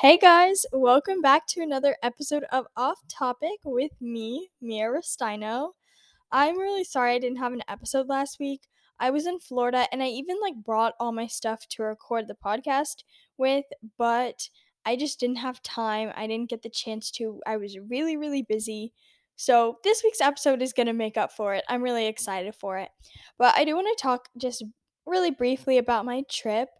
Hey guys, welcome back to another episode of Off Topic with me, Mia Restino. I'm really sorry I didn't have an episode last week. I was in Florida and I even like brought all my stuff to record the podcast with, but I just didn't have time. I didn't get the chance to. I was really, really busy. So, this week's episode is going to make up for it. I'm really excited for it. But I do want to talk just really briefly about my trip.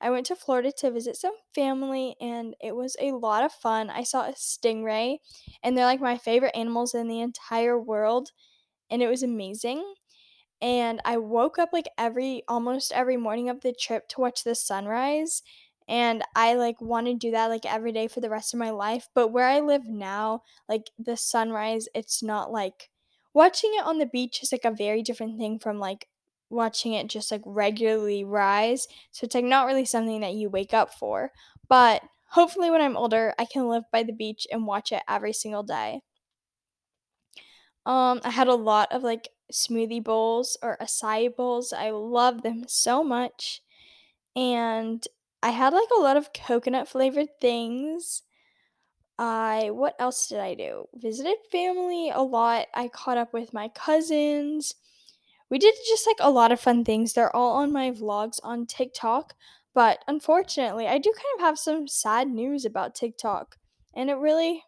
I went to Florida to visit some family and it was a lot of fun. I saw a stingray and they're like my favorite animals in the entire world and it was amazing. And I woke up like every almost every morning of the trip to watch the sunrise and I like want to do that like every day for the rest of my life. But where I live now, like the sunrise, it's not like watching it on the beach is like a very different thing from like watching it just like regularly rise. So it's like not really something that you wake up for. But hopefully when I'm older, I can live by the beach and watch it every single day. Um, I had a lot of like smoothie bowls or acai bowls. I love them so much. And I had like a lot of coconut flavored things. I what else did I do? Visited family a lot. I caught up with my cousins. We did just like a lot of fun things. They're all on my vlogs on TikTok, but unfortunately, I do kind of have some sad news about TikTok, and it really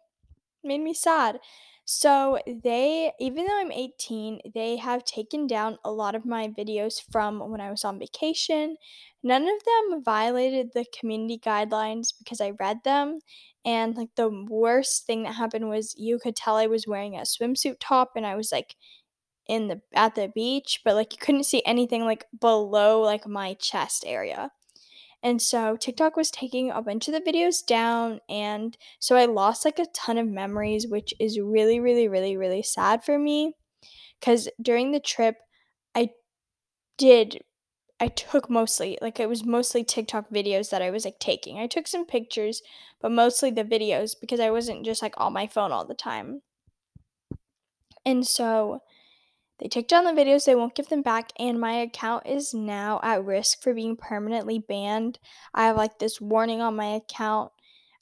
made me sad. So, they, even though I'm 18, they have taken down a lot of my videos from when I was on vacation. None of them violated the community guidelines because I read them. And like the worst thing that happened was you could tell I was wearing a swimsuit top and I was like in the at the beach, but like you couldn't see anything like below like my chest area. And so TikTok was taking a bunch of the videos down and so I lost like a ton of memories, which is really really really really sad for me cuz during the trip I did I took mostly like it was mostly TikTok videos that I was like taking. I took some pictures, but mostly the videos because I wasn't just like on my phone all the time. And so they took down the videos, they won't give them back, and my account is now at risk for being permanently banned. I have like this warning on my account.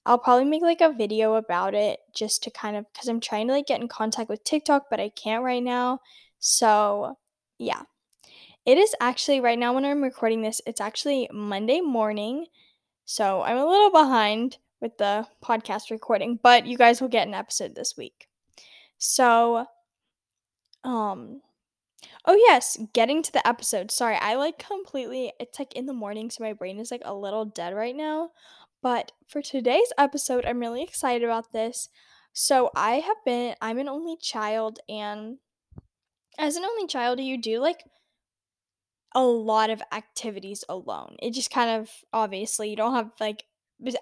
I'll probably make like a video about it just to kind of because I'm trying to like get in contact with TikTok, but I can't right now. So, yeah. It is actually right now when I'm recording this, it's actually Monday morning. So, I'm a little behind with the podcast recording, but you guys will get an episode this week. So, um Oh yes, getting to the episode. Sorry, I like completely it's like in the morning, so my brain is like a little dead right now. But for today's episode, I'm really excited about this. So I have been I'm an only child and as an only child, you do like a lot of activities alone. It just kind of obviously you don't have like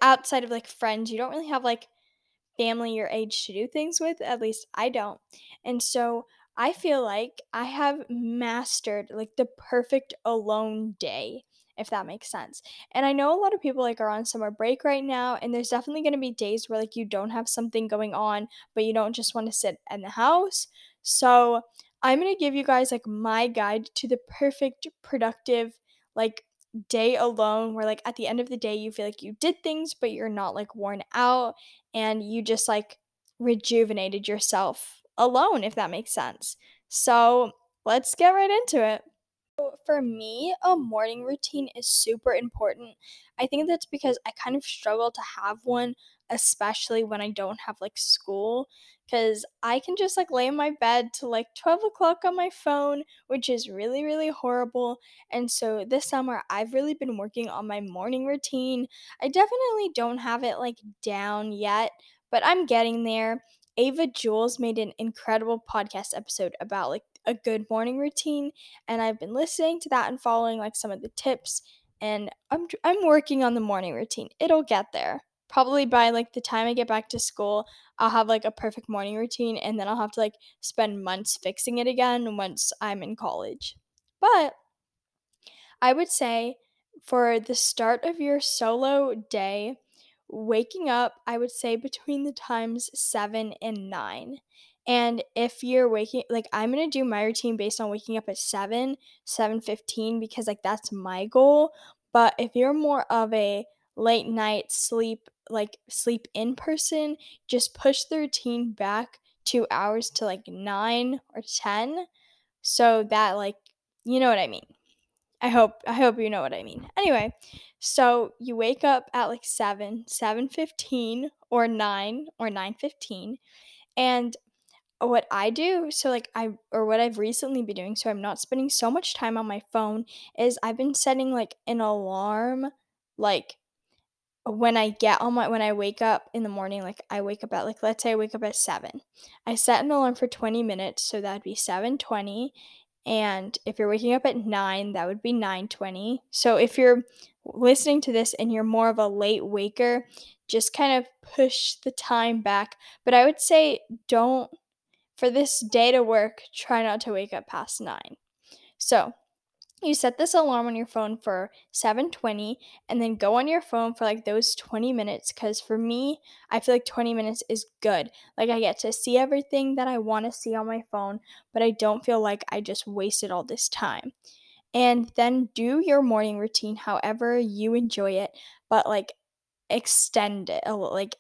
outside of like friends, you don't really have like family your age to do things with. At least I don't. And so I feel like I have mastered like the perfect alone day, if that makes sense. And I know a lot of people like are on summer break right now, and there's definitely going to be days where like you don't have something going on, but you don't just want to sit in the house. So, I'm going to give you guys like my guide to the perfect productive like day alone where like at the end of the day you feel like you did things but you're not like worn out and you just like rejuvenated yourself alone, if that makes sense. So let's get right into it. For me, a morning routine is super important. I think that's because I kind of struggle to have one, especially when I don't have like school. Because I can just like lay in my bed till like 12 o'clock on my phone, which is really, really horrible. And so this summer, I've really been working on my morning routine. I definitely don't have it like down yet, but I'm getting there. Ava Jules made an incredible podcast episode about like a good morning routine and I've been listening to that and following like some of the tips and I'm I'm working on the morning routine. It'll get there. Probably by like the time I get back to school, I'll have like a perfect morning routine and then I'll have to like spend months fixing it again once I'm in college. But I would say for the start of your solo day, waking up, I would say between the times 7 and 9. And if you're waking like I'm going to do my routine based on waking up at 7, 7:15 because like that's my goal, but if you're more of a late night sleep, like sleep in person, just push the routine back two hours to like nine or 10 so that like you know what I mean. I hope I hope you know what I mean. Anyway, so you wake up at like 7, 7:15 or 9 or 9:15 and what I do, so like I or what I've recently been doing so I'm not spending so much time on my phone is I've been setting like an alarm like when I get on my when I wake up in the morning, like I wake up at like let's say I wake up at 7. I set an alarm for 20 minutes, so that'd be 7:20. And if you're waking up at 9, that would be 9:20. So if you're listening to this and you're more of a late waker, just kind of push the time back. But I would say don't for this day to work, try not to wake up past 9. So, you set this alarm on your phone for 7:20 and then go on your phone for like those 20 minutes cuz for me I feel like 20 minutes is good. Like I get to see everything that I want to see on my phone, but I don't feel like I just wasted all this time. And then do your morning routine however you enjoy it, but like extend it a little, like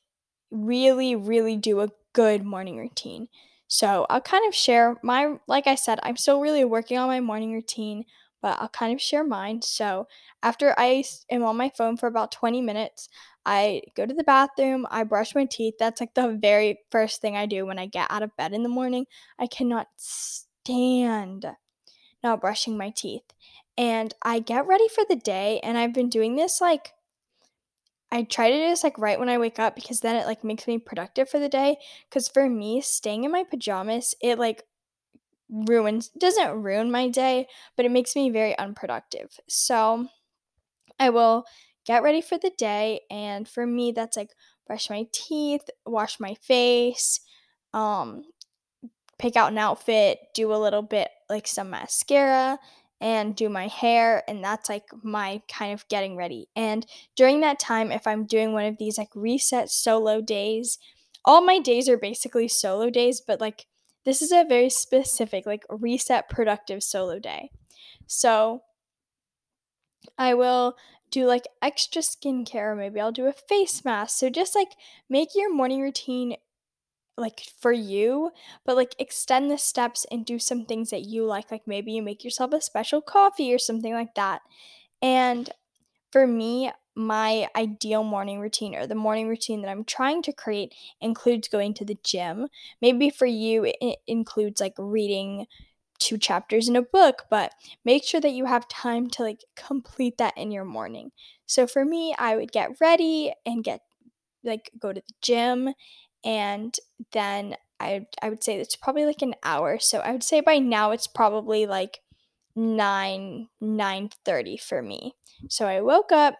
really really do a good morning routine. So, I'll kind of share my like I said, I'm still really working on my morning routine but I'll kind of share mine. So, after I am on my phone for about 20 minutes, I go to the bathroom, I brush my teeth. That's like the very first thing I do when I get out of bed in the morning. I cannot stand not brushing my teeth. And I get ready for the day, and I've been doing this like I try to do this like right when I wake up because then it like makes me productive for the day. Because for me, staying in my pajamas, it like ruins doesn't ruin my day, but it makes me very unproductive. So I will get ready for the day and for me that's like brush my teeth, wash my face, um pick out an outfit, do a little bit like some mascara and do my hair and that's like my kind of getting ready. And during that time if I'm doing one of these like reset solo days, all my days are basically solo days, but like this is a very specific, like reset productive solo day. So I will do like extra skincare. Maybe I'll do a face mask. So just like make your morning routine like for you, but like extend the steps and do some things that you like. Like maybe you make yourself a special coffee or something like that. And for me, my ideal morning routine or the morning routine that I'm trying to create includes going to the gym. Maybe for you, it includes like reading two chapters in a book, but make sure that you have time to like complete that in your morning. So for me, I would get ready and get like go to the gym and then I I would say it's probably like an hour. So I would say by now it's probably like 9 9:30 for me. So I woke up,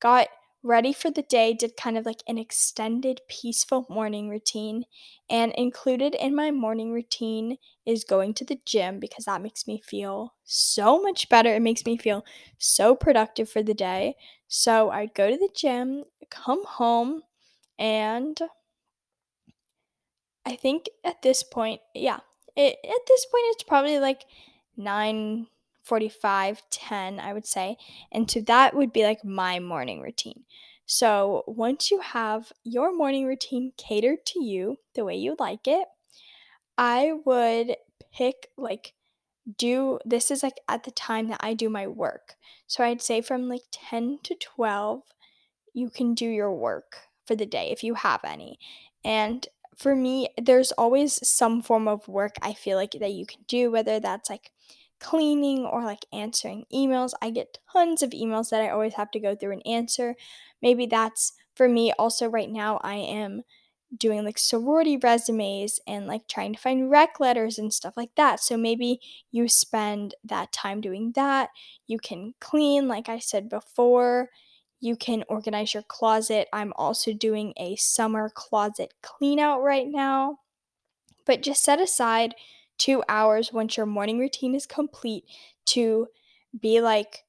got ready for the day, did kind of like an extended peaceful morning routine. And included in my morning routine is going to the gym because that makes me feel so much better. It makes me feel so productive for the day. So I'd go to the gym, come home, and I think at this point, yeah, it, at this point, it's probably like 9 45, 10, I would say. And so that would be like my morning routine. So once you have your morning routine catered to you the way you like it, I would pick like do this is like at the time that I do my work. So I'd say from like 10 to 12 you can do your work for the day if you have any. And for me, there's always some form of work I feel like that you can do whether that's like cleaning or like answering emails. I get tons of emails that I always have to go through and answer. Maybe that's for me also right now I am doing like sorority resumes and like trying to find rec letters and stuff like that. So maybe you spend that time doing that. You can clean like I said before. You can organize your closet. I'm also doing a summer closet clean out right now. But just set aside two hours once your morning routine is complete to be like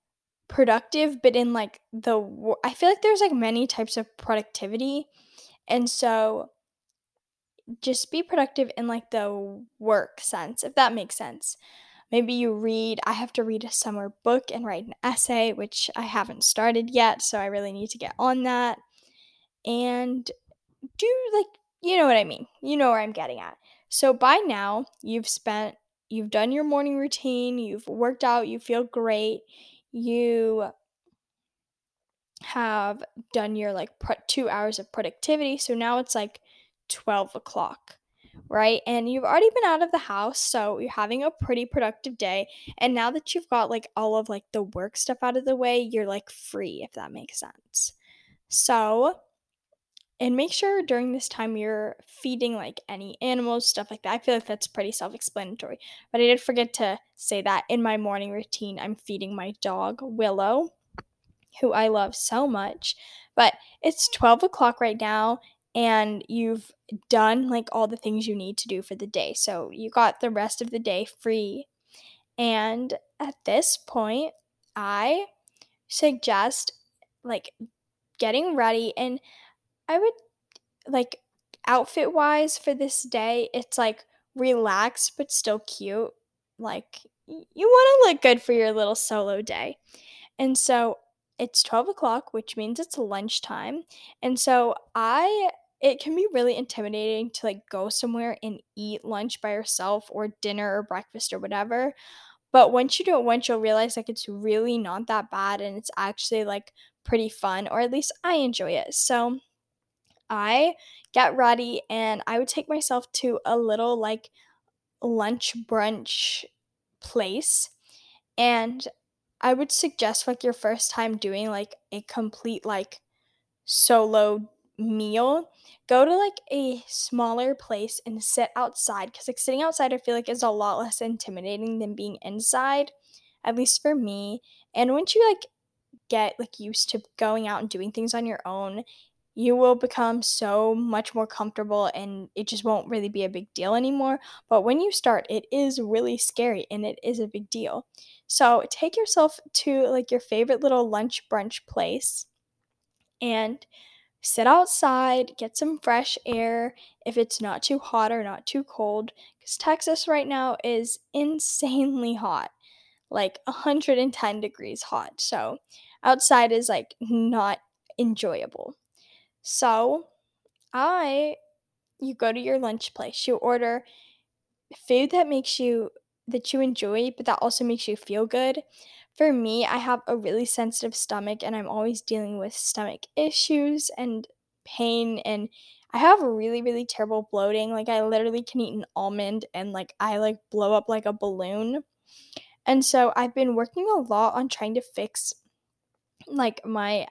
productive but in like the i feel like there's like many types of productivity and so just be productive in like the work sense if that makes sense maybe you read. I have to read a summer book and write an essay, which I haven't started yet, so I really need to get on that. And do like, you know what I mean. You know where I'm getting at. So by now, you've spent, you've done your morning routine, you've worked out, you feel great, you have done your like two hours of productivity. So now it's like 12 o'clock, right? And you've already been out of the house. So you're having a pretty productive day. And now that you've got like all of like the work stuff out of the way, you're like free, if that makes sense. So, and make sure during this time you're feeding like any animals, stuff like that. I feel like that's pretty self explanatory. But I did forget to say that in my morning routine, I'm feeding my dog, Willow who I love so much. But it's 12 o'clock right now, and you've done like all the things you need to do for the day. So you got the rest of the day free. And at this point, I suggest like getting ready and I would like outfit wise for this day, it's like relaxed but still cute. Like you want to look good for your little solo day. And so it's 12 o'clock, which means it's lunchtime. And so I it can be really intimidating to like go somewhere and eat lunch by yourself or dinner or breakfast or whatever. But once you do it once, you'll realize like it's really not that bad and it's actually like pretty fun, or at least I enjoy it. So I get ready and I would take myself to a little like lunch brunch place. And I would suggest like your first time doing like a complete like solo meal, go to like a smaller place and sit outside because like sitting outside I feel like is a lot less intimidating than being inside, at least for me. And once you like get like used to going out and doing things on your own, you will become so much more comfortable and it just won't really be a big deal anymore. But when you start, it is really scary and it is a big deal. So take yourself to like your favorite little lunch brunch place and sit outside, get some fresh air if it's not too hot or not too cold. Because Texas right now is insanely hot, like 110 degrees hot. So outside is like not enjoyable. So, I you go to your lunch place. You order food that makes you that you enjoy, but that also makes you feel good. For me, I have a really sensitive stomach and I'm always dealing with stomach issues and pain and I have really really terrible bloating. Like I literally can eat an almond and like I like blow up like a balloon. And so I've been working a lot on trying to fix like my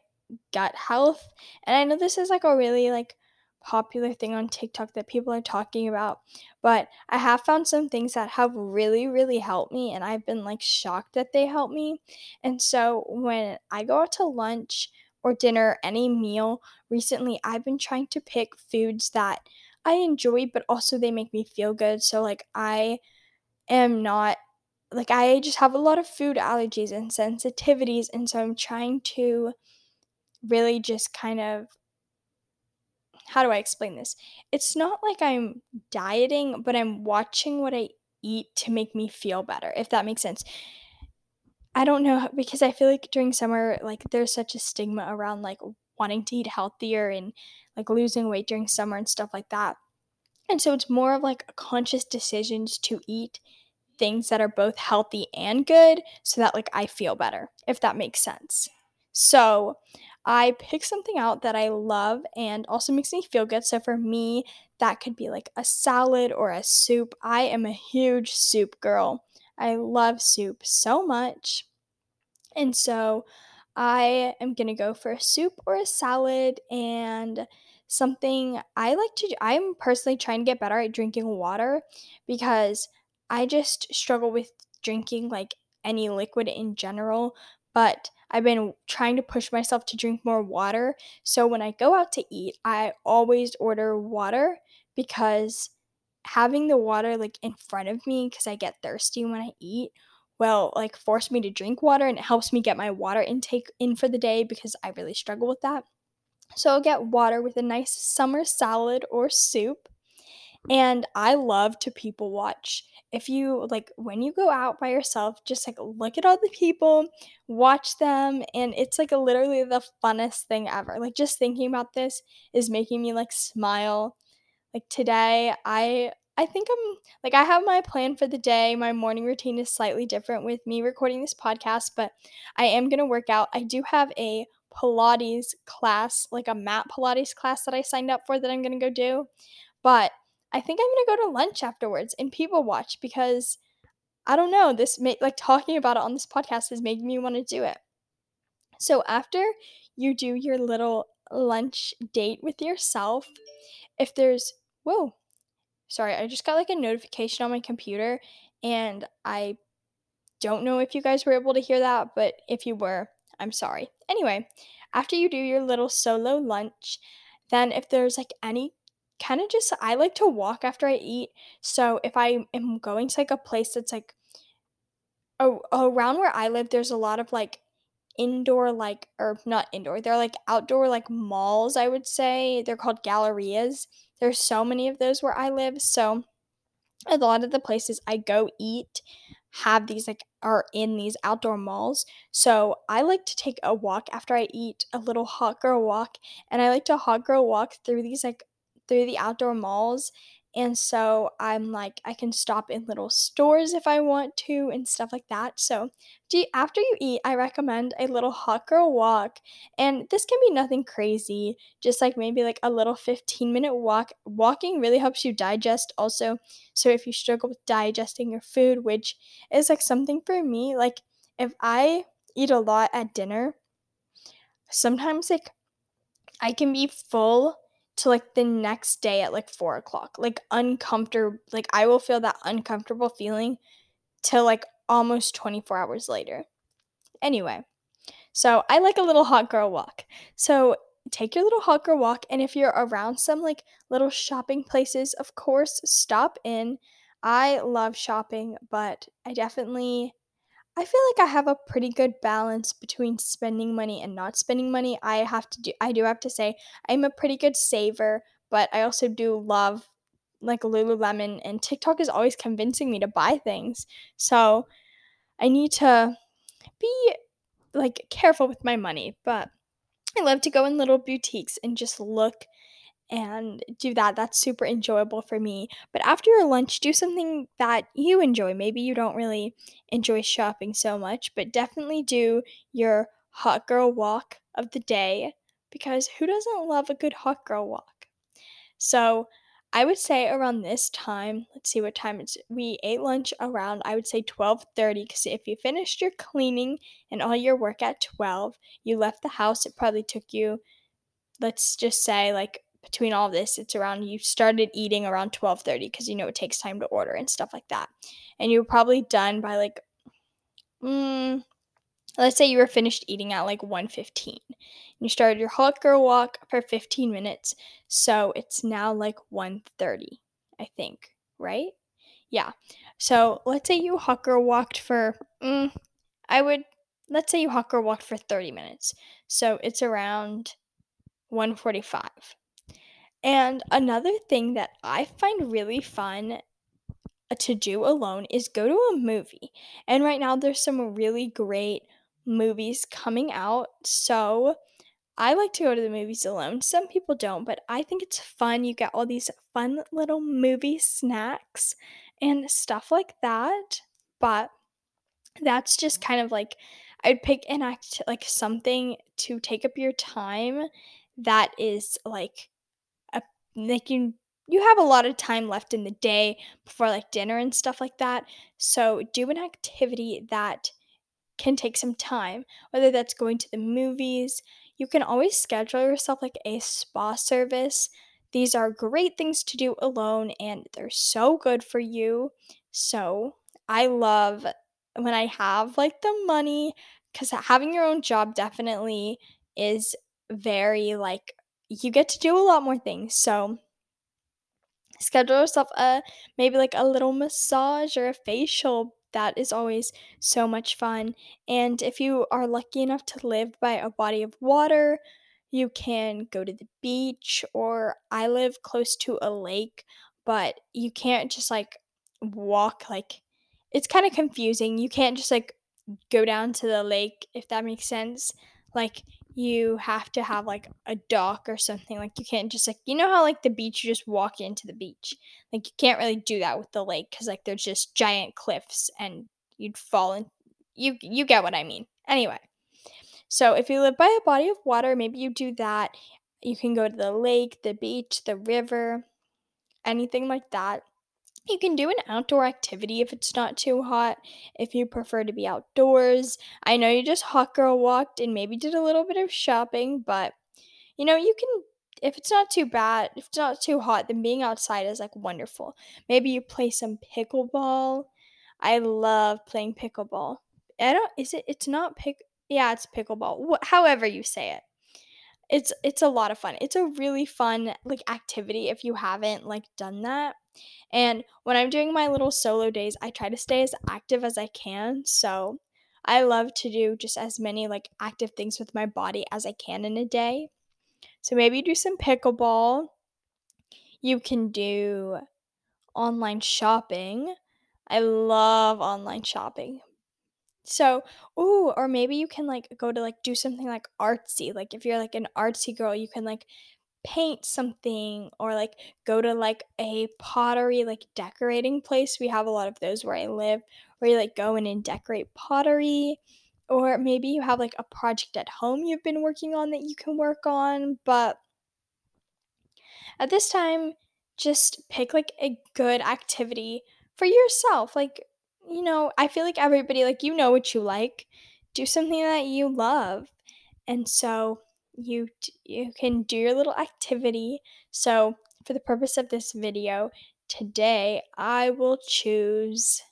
gut health. And I know this is like a really like popular thing on TikTok that people are talking about, but I have found some things that have really really helped me and I've been like shocked that they help me. And so when I go out to lunch or dinner, any meal, recently I've been trying to pick foods that I enjoy but also they make me feel good. So like I am not like I just have a lot of food allergies and sensitivities and so I'm trying to really just kind of how do I explain this? It's not like I'm dieting, but I'm watching what I eat to make me feel better, if that makes sense. I don't know because I feel like during summer, like there's such a stigma around like wanting to eat healthier and like losing weight during summer and stuff like that. And so it's more of like conscious decisions to eat things that are both healthy and good so that like I feel better, if that makes sense. So I pick something out that I love and also makes me feel good. So for me, that could be like a salad or a soup. I am a huge soup girl. I love soup so much. And so I am going to go for a soup or a salad and something I like to do. I'm personally trying to get better at drinking water because I just struggle with drinking like any liquid in general, but I've been trying to push myself to drink more water. So when I go out to eat, I always order water because having the water like in front of me because I get thirsty when I eat will like force me to drink water and it helps me get my water intake in for the day because I really struggle with that. So I'll get water with a nice summer salad or soup Mm-hmm. And I love to people watch. If you like when you go out by yourself, just like look at all the people, watch them, and it's like literally the funnest thing ever. Like just thinking about this is making me like smile. Like today, I I think I'm like I have my plan for the day. My morning routine is slightly different with me recording this podcast, but I am going to work out. I do have a Pilates class, like a mat Pilates class that I signed up for that I'm going to go do. But I think I'm gonna go to lunch afterwards and people watch because I don't know, this may like talking about it on this podcast is making me want to do it. So after you do your little lunch date with yourself, if there's whoa, sorry, I just got like a notification on my computer and I don't know if you guys were able to hear that, but if you were, I'm sorry. Anyway, after you do your little solo lunch, then if there's like any kind of just I like to walk after I eat. So if I am going to like a place that's like oh, around where I live, there's a lot of like indoor like or not indoor, they're like outdoor like malls, I would say. They're called gallerias. There's so many of those where I live. So a lot of the places I go eat have these like are in these outdoor malls. So I like to take a walk after I eat a little hot girl walk and I like to hot girl walk through these like through the outdoor malls. And so I'm like, I can stop in little stores if I want to and stuff like that. So, do after you eat, I recommend a little hot girl walk. And this can be nothing crazy, just like maybe like a little 15 minute walk. Walking really helps you digest also. So, if you struggle with digesting your food, which is like something for me, like if I eat a lot at dinner, sometimes like I can be full to like the next day at like four o'clock. Like uncomfortable like I will feel that uncomfortable feeling till like almost 24 hours later. Anyway, so I like a little hot girl walk. So take your little hot girl walk and if you're around some like little shopping places, of course, stop in. I love shopping, but I definitely I feel like I have a pretty good balance between spending money and not spending money. I have to do I do have to say I'm a pretty good saver, but I also do love like Lululemon and TikTok is always convincing me to buy things. So I need to be like careful with my money, but I love to go in little boutiques and just look and do that. That's super enjoyable for me. But after your lunch, do something that you enjoy. Maybe you don't really enjoy shopping so much, but definitely do your hot girl walk of the day because who doesn't love a good hot girl walk? So, I would say around this time, let's see what time it's we ate lunch around I would say 12:30 cuz if you finished your cleaning and all your work at 12, you left the house, it probably took you let's just say like between all this, it's around you started eating around 12:30 because you know it takes time to order and stuff like that. And you were probably done by like mm, let's say you were finished eating at like 1:15. You started your girl walk for 15 minutes. So it's now like 1:30, I think, right? Yeah. So let's say you girl walked for mm, I would let's say you girl walked for 30 minutes. So it's around 145. And another thing that I find really fun to do alone is go to a movie. And right now there's some really great movies coming out. So I like to go to the movies alone. Some people don't, but I think it's fun. You get all these fun little movie snacks and stuff like that. But that's just kind of like I'd pick an act like something to take up your time that is like like you you have a lot of time left in the day before like dinner and stuff like that. So do an activity that can take some time, whether that's going to the movies. You can always schedule yourself like a spa service. These are great things to do alone and they're so good for you. So, I love when I have like the money cuz having your own job definitely is very like you get to do a lot more things. So schedule yourself a maybe like a little massage or a facial. That is always so much fun. And if you are lucky enough to live by a body of water, you can go to the beach or I live close to a lake, but you can't just like walk like it's kind of confusing. You can't just like go down to the lake if that makes sense. Like you have to have like a dock or something. Like you can't just like you know how like the beach you just walk into the beach. Like you can't really do that with the lake cuz like there's just giant cliffs and you'd fall in you you get what I mean. Anyway. So if you live by a body of water, maybe you do that. You can go to the lake, the beach, the river, anything like that. You can do an outdoor activity if it's not too hot, if you prefer to be outdoors. I know you just hot girl walked and maybe did a little bit of shopping, but you know, you can if it's not too bad, if it's not too hot, then being outside is like wonderful. Maybe you play some pickleball. I love playing pickleball. I don't is it it's not pick yeah, it's pickleball. Wh- however you say it. It's it's a lot of fun. It's a really fun like activity if you haven't like done that. And when I'm doing my little solo days, I try to stay as active as I can. So I love to do just as many like active things with my body as I can in a day. So maybe do some pickleball. You can do online shopping. I love online shopping. So, ooh, or maybe you can like go to like do something like artsy. Like if you're like an artsy girl, you can like paint something or like go to like a pottery like decorating place. We have a lot of those where I live where you like go in and decorate pottery. Or maybe you have like a project at home you've been working on that you can work on. But at this time, just pick like a good activity for yourself. Like, you know, I feel like everybody, like, you know what you like. Do something that you love. And so you you can do your little activity. So, for the purpose of this video, today I will choose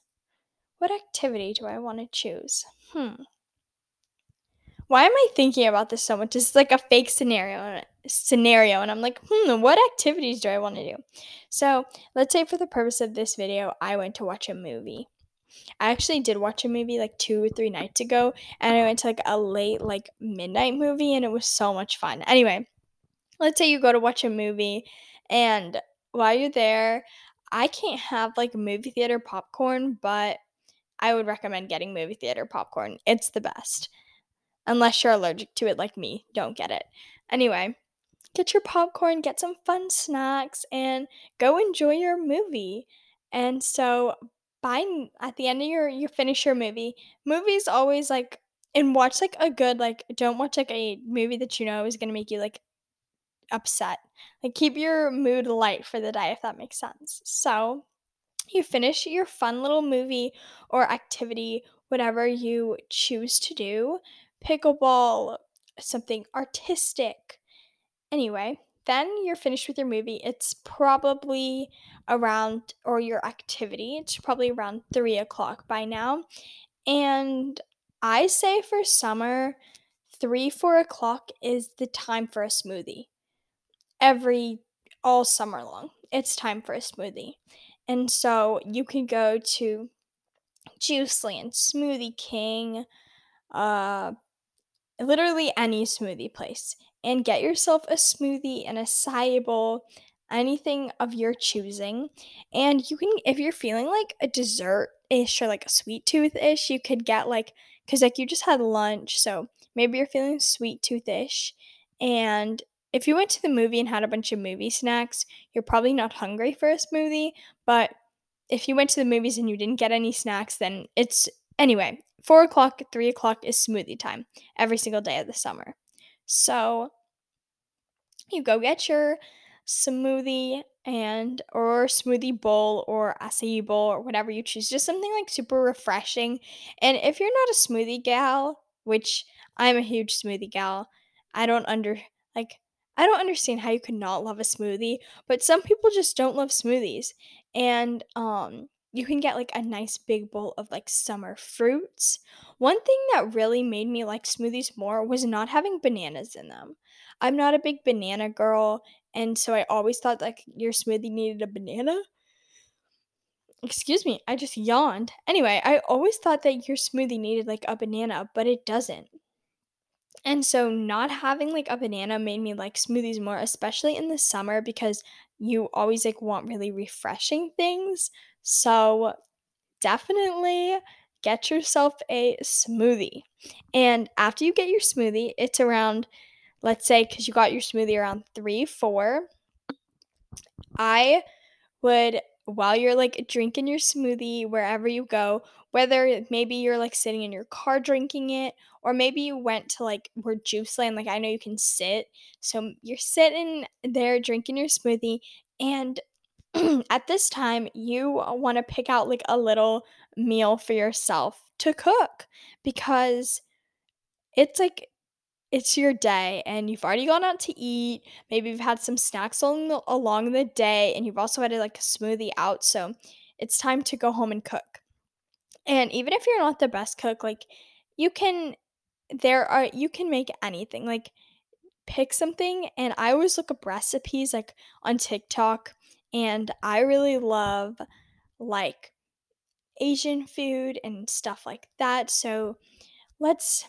what activity do I want to choose? Hmm. Why am I thinking about this so much? It's like a fake scenario scenario and I'm like, "Hmm, what activities do I want to do?" So, let's say for the purpose of this video, I went to watch a movie. I actually did watch a movie like 2 or 3 nights ago, and I went to like a late like midnight movie and it was so much fun. Anyway, let's say you go to watch a movie and while you're there, I can't have like movie theater popcorn, but I would recommend getting movie theater popcorn. It's the best. Unless you're allergic to it like me, don't get it. Anyway, get your popcorn, get some fun snacks, and go enjoy your movie. And so by at the end of your you finish your movie. Movies always like and watch like a good like don't watch like a movie that you know is gonna make you like upset. Like keep your mood light for the day if that makes sense. So you finish your fun little movie or activity, whatever you choose to do, pickleball, something artistic. Anyway, then you're finished with your movie. It's probably around, or your activity, it's probably around three o'clock by now. And I say for summer, three, four o'clock is the time for a smoothie. Every, all summer long, it's time for a smoothie. And so you can go to JuiceLand, Smoothie King, uh, literally any smoothie place, and get yourself a smoothie and acai bowl, anything of your choosing. And you can, if you're feeling like a dessert ish or like a sweet tooth ish, you could get like, because like you just had lunch, so maybe you're feeling sweet tooth ish. And if you went to the movie and had a bunch of movie snacks, you're probably not hungry for a smoothie, but if you went to the movies and you didn't get any snacks, then it's anyway. Four o'clock, three o'clock is smoothie time every single day of the summer. So you go get your smoothie and or smoothie bowl or acai bowl or whatever you choose just something like super refreshing. And if you're not a smoothie gal which i'm a huge smoothie gal i don't under like i don't understand how you could not love a smoothie but some people just don't love smoothies. And um you can get like a nice big bowl of like summer fruits one thing that really made me like smoothies more was not having bananas in them I'm not a big banana girl, and so I always thought like your smoothie needed a banana. Excuse me, I just yawned. Anyway, I always thought that your smoothie needed like a banana, but it doesn't. And so not having like a banana made me like smoothies more, especially in the summer because you always like want really refreshing things. So definitely get yourself a smoothie. And after you get your smoothie, it's around let's say cuz you got your smoothie around 3 4 I would while you're like drinking your smoothie wherever you go, whether maybe you're like sitting in your car drinking it, or maybe you went to like where JuiceLand, like I know you can sit. So you're sitting there drinking your smoothie, and at this time, you want to pick out like a little meal for yourself to cook because it's like it's your day and you've already gone out to eat. Maybe you've had some snacks along the, along the day and you've also had like a smoothie out. So it's time to go home and cook. And even if you're not the best cook, like you can, there are, you can make anything. Like pick something. And I always look up recipes like on TikTok. And I really love like Asian food and stuff like that. So let's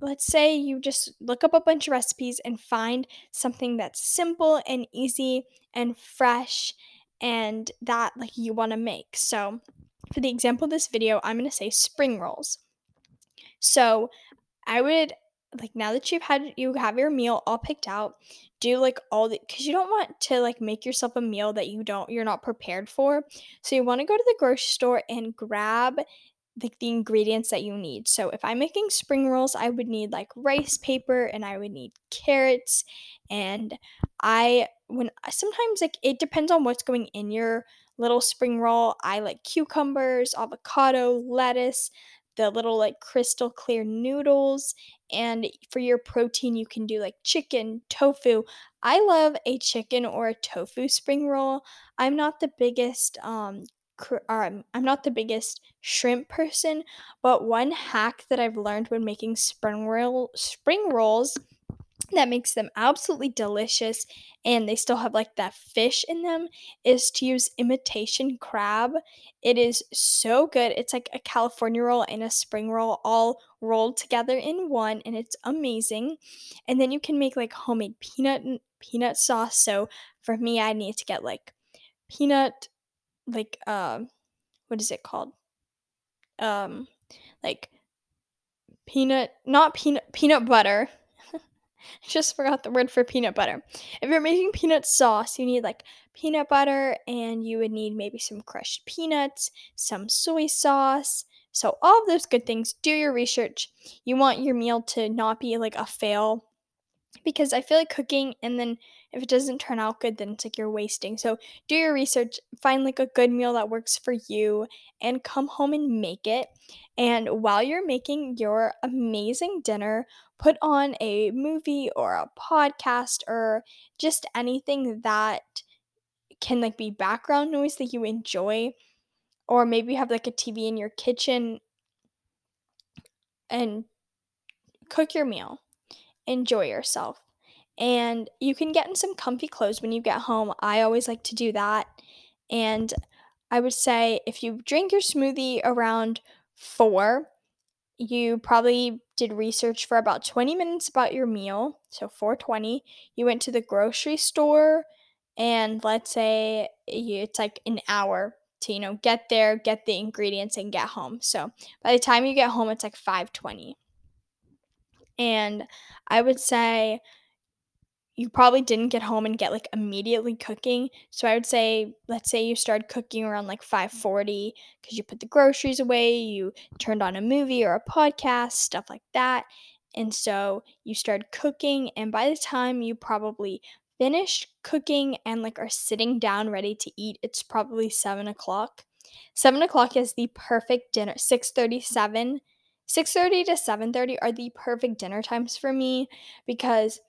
let's say you just look up a bunch of recipes and find something that's simple and easy and fresh and that like you want to make. So, for the example of this video, I'm going to say spring rolls. So, I would like now that you've had you have your meal all picked out, do like all the cuz you don't want to like make yourself a meal that you don't you're not prepared for. So you want to go to the grocery store and grab like the ingredients that you need. So if I'm making spring rolls, I would need like rice paper and I would need carrots and I when sometimes like it depends on what's going in your little spring roll. I like cucumbers, avocado, lettuce, the little like crystal clear noodles and for your protein you can do like chicken, tofu. I love a chicken or a tofu spring roll. I'm not the biggest um um, I'm not the biggest shrimp person, but one hack that I've learned when making spring roll spring rolls that makes them absolutely delicious and they still have like that fish in them is to use imitation crab. It is so good. It's like a California roll and a spring roll all rolled together in one and it's amazing. And then you can make like homemade peanut peanut sauce. So for me I need to get like peanut like um what is it called? Um like peanut not peanut peanut butter. Just forgot the word for peanut butter. If you're making peanut sauce, you need like peanut butter and you would need maybe some crushed peanuts, some soy sauce. So all of those good things, do your research. You want your meal to not be like a fail because I feel like cooking and then if it doesn't turn out good, then it's like you're wasting. So do your research, find like a good meal that works for you, and come home and make it. And while you're making your amazing dinner, put on a movie or a podcast or just anything that can like be background noise that you enjoy. Or maybe you have like a TV in your kitchen and cook your meal enjoy yourself. And you can get in some comfy clothes when you get home. I always like to do that. And I would say if you drink your smoothie around 4, you probably did research for about 20 minutes about your meal, so 420. You went to the grocery store and let's say it's like an hour to you know get there, get the ingredients and get home. So by the time you get home it's like 520. And I would say you probably didn't get home and get like immediately cooking. So I would say let's say you started cooking around like 5:40 cuz you put the groceries away, you turned on a movie or a podcast, stuff like that. And so you started cooking and by the time you probably finished cooking and like are sitting down ready to eat, it's probably seven o'clock. Seven o'clock is the perfect dinner. 637 6:30 to 7:30 are the perfect dinner times for me because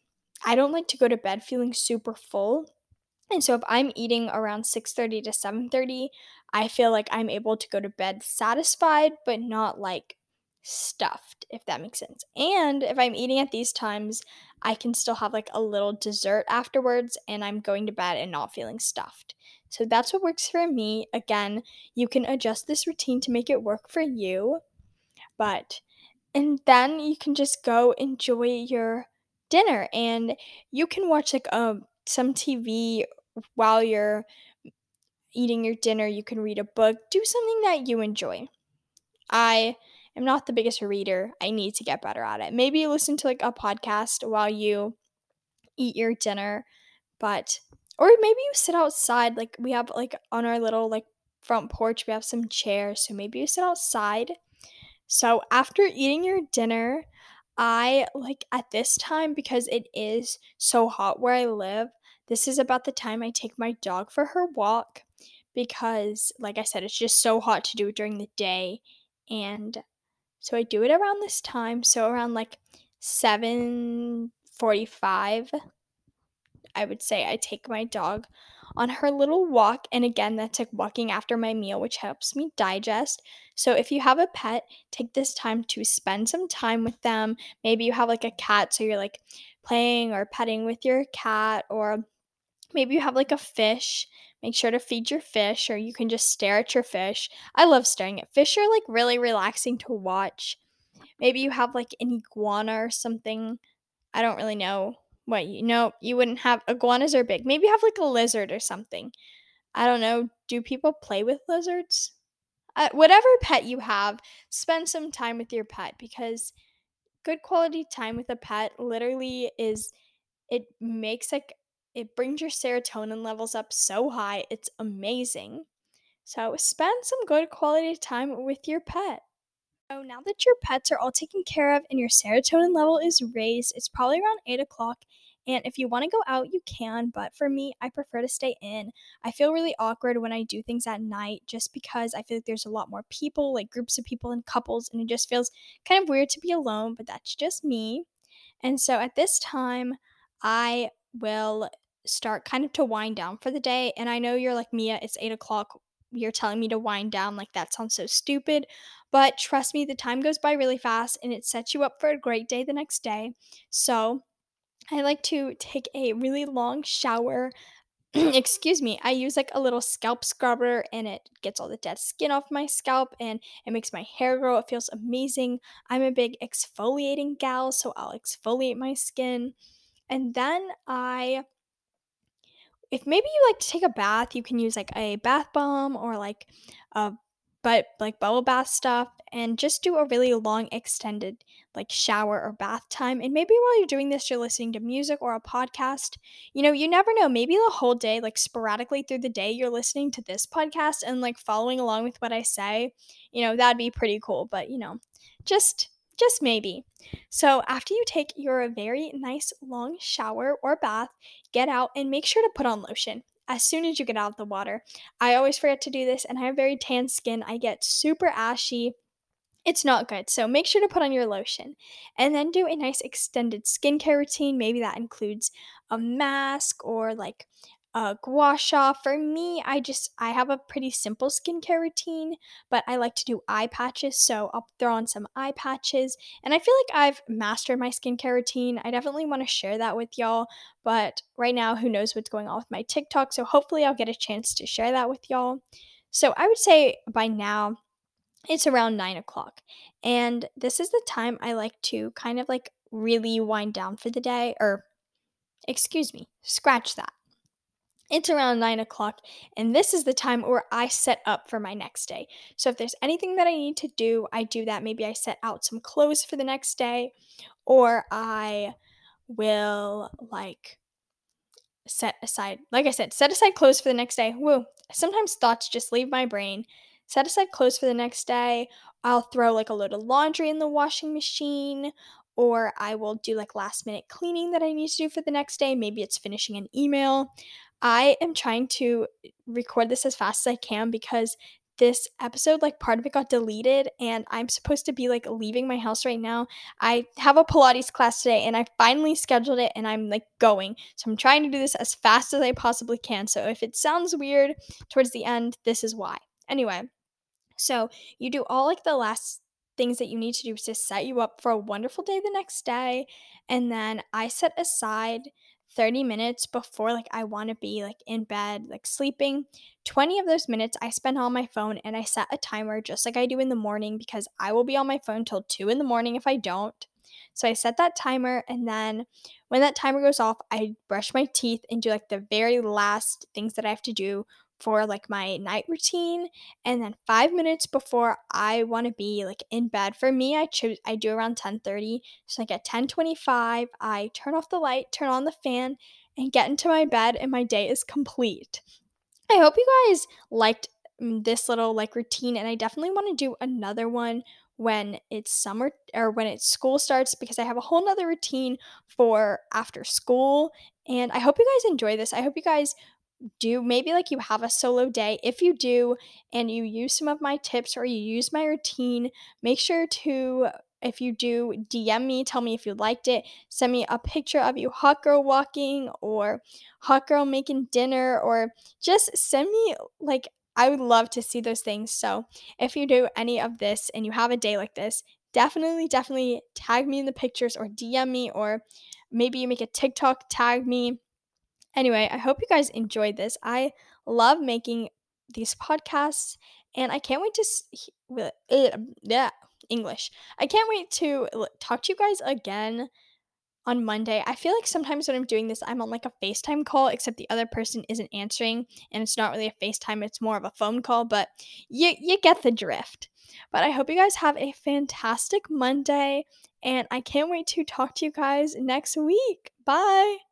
I don't like to go to bed feeling super full. And so if I'm eating around 6:30 to 7:30, I feel like I'm able to go to bed satisfied but not like stuffed, if that makes sense. And if I'm eating at these times, I can still have like a little dessert afterwards and I'm going to bed and not feeling stuffed. So that's what works for me. Again, you can adjust this routine to make it work for you. But And then you can just go enjoy your dinner and you can watch like um some TV while you're eating your dinner. You can read a book, do something that you enjoy. I am not the biggest reader. I need to get better at it. Maybe listen to like a podcast while you eat your dinner, but or maybe you sit outside like we have like on our little like front porch we have some chairs, so maybe you sit outside. So after eating your dinner, I like at this time because it is so hot where I live. This is about the time I take my dog for her walk because like I said it's just so hot to do it during the day and so I do it around this time, so around like 7:45 I would say I take my dog on her little walk and again that's like walking after my meal which helps me digest. So if you have a pet, take this time to spend some time with them. Maybe you have like a cat so you're like playing or petting with your cat or maybe you have like a fish. Make sure to feed your fish or you can just stare at your fish. I love staring at fish are like really relaxing to watch. Maybe you have like an iguana or something. I don't really know what you know. You wouldn't have iguanas are big. Maybe have like a lizard or something. I don't know. Do people play with lizards? Uh, whatever pet you have, spend some time with your pet because good quality time with a pet literally is it makes like it brings your serotonin levels up so high. It's amazing. So spend some good quality time with your pet. So now that your pets are all taken care of and your serotonin level is raised, it's probably around 8 o'clock. And if you want to go out, you can, but for me, I prefer to stay in. I feel really awkward when I do things at night just because I feel like there's a lot more people, like groups of people and couples, and it just feels kind of weird to be alone, but that's just me. And so at this time, I will start kind of to wind down for the day. And I know you're like, Mia, it's 8 o'clock. You're telling me to wind down. Like, that sounds so stupid. But trust me, the time goes by really fast and it sets you up for a great day the next day. So, I like to take a really long shower. Excuse me. I use like a little scalp scrubber and it gets all the dead skin off my scalp and it makes my hair grow. It feels amazing. I'm a big exfoliating gal, so I'll exfoliate my skin. And then I if maybe you like to take a bath, you can use like a bath bomb or like a but like bubble bath stuff and just do a really long extended like shower or bath time. And maybe while you're doing this you're listening to music or a podcast. You know you never know maybe the whole day like sporadically through the day you're listening to this podcast and like following along with what i say. You know that'd be pretty cool but you know just just maybe. So after you take your very nice long shower or bath get out and make sure to put on lotion as soon as you get out of the water. I always forget to do this and I have very tan skin. I get super ashy. It's not good. So make sure to put on your lotion and then do a nice extended skincare routine. Maybe that includes a mask or like a gua sha. For me, I just I have a pretty simple skincare routine, but I like to do eye patches, so I'll throw on some eye patches. And I feel like I've mastered my skincare routine. I definitely want to share that with y'all, but right now, who knows what's going on with my TikTok? So hopefully, I'll get a chance to share that with y'all. So I would say by now, it's around nine o'clock, and this is the time I like to kind of like really wind down for the day, or excuse me, scratch that. It's around nine o'clock, and this is the time where I set up for my next day. So, if there's anything that I need to do, I do that. Maybe I set out some clothes for the next day, or I will like set aside, like I said, set aside clothes for the next day. Woo. Sometimes thoughts just leave my brain. Set aside clothes for the next day. I'll throw like a load of laundry in the washing machine, or I will do like last minute cleaning that I need to do for the next day. Maybe it's finishing an email. I am trying to record this as fast as I can because this episode, like part of it got deleted, and I'm supposed to be like leaving my house right now. I have a Pilates class today, and I finally scheduled it, and I'm like going. So I'm trying to do this as fast as I possibly can. So if it sounds weird towards the end, this is why. Anyway, so you do all like the last things that you need to do to set you up for a wonderful day the next day. And then I set aside 30 minutes before like I want to be like in bed, like sleeping. 20 of those minutes I spend on my phone and I set a timer just like I do in the morning because I will be on my phone till 2 in the morning if I don't. So I set that timer and then when that timer goes off, I brush my teeth and do like the very last things that I have to do for like my night routine and then 5 minutes before I want to be like in bed for me I choose I do around 10:30 so like at 10:25 I turn off the light turn on the fan and get into my bed and my day is complete I hope you guys liked mm, this little like routine and I definitely want to do another one when it's summer or when it's school starts because I have a whole nother routine for after school and I hope you guys enjoy this. I hope you guys do maybe like you have a solo day. If you do and you use some of my tips or you use my routine, make sure to if you do DM me, tell me if you liked it. Send me a picture of you hot girl walking or hot girl making dinner or just send me like I would love to see those things. So, if you do any of this and you have a day like this, definitely definitely tag me in the pictures or DM me or maybe you make a TikTok, tag me Anyway, I hope you guys enjoyed this. I love making these podcasts and I can't wait to uh, yeah, English. I can't wait to talk to you guys again on Monday. I feel like sometimes when I'm doing this, I'm on like a FaceTime call, except the other person isn't answering, and it's not really a FaceTime, it's more of a phone call, but you you get the drift. But I hope you guys have a fantastic Monday, and I can't wait to talk to you guys next week. Bye.